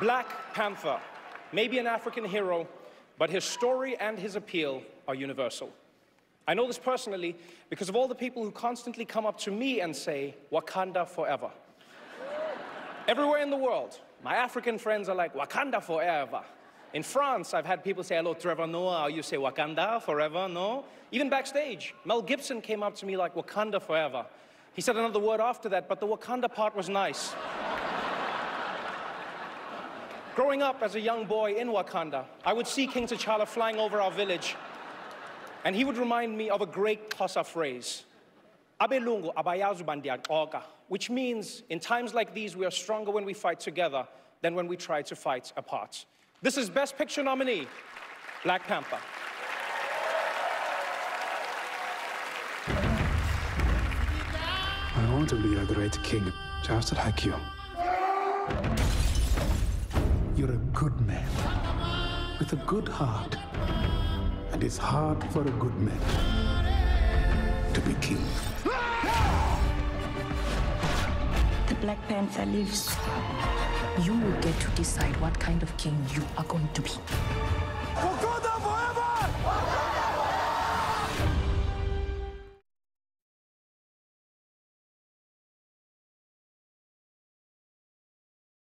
Black Panther may be an African hero, but his story and his appeal are universal. I know this personally because of all the people who constantly come up to me and say, Wakanda forever. Everywhere in the world, my African friends are like, Wakanda forever. In France, I've had people say, hello, Trevor Noah, you say Wakanda forever, no? Even backstage, Mel Gibson came up to me like, Wakanda forever. He said another word after that, but the Wakanda part was nice. Growing up as a young boy in Wakanda, I would see King T'Challa flying over our village, and he would remind me of a great Xhosa phrase, Abelungu abayazu which means in times like these, we are stronger when we fight together than when we try to fight apart. This is Best Picture nominee, Black Panther. I want to be a great king, just like you. Good man with a good heart. And it's hard for a good man to be king. The Black Panther lives. You will get to decide what kind of king you are going to be.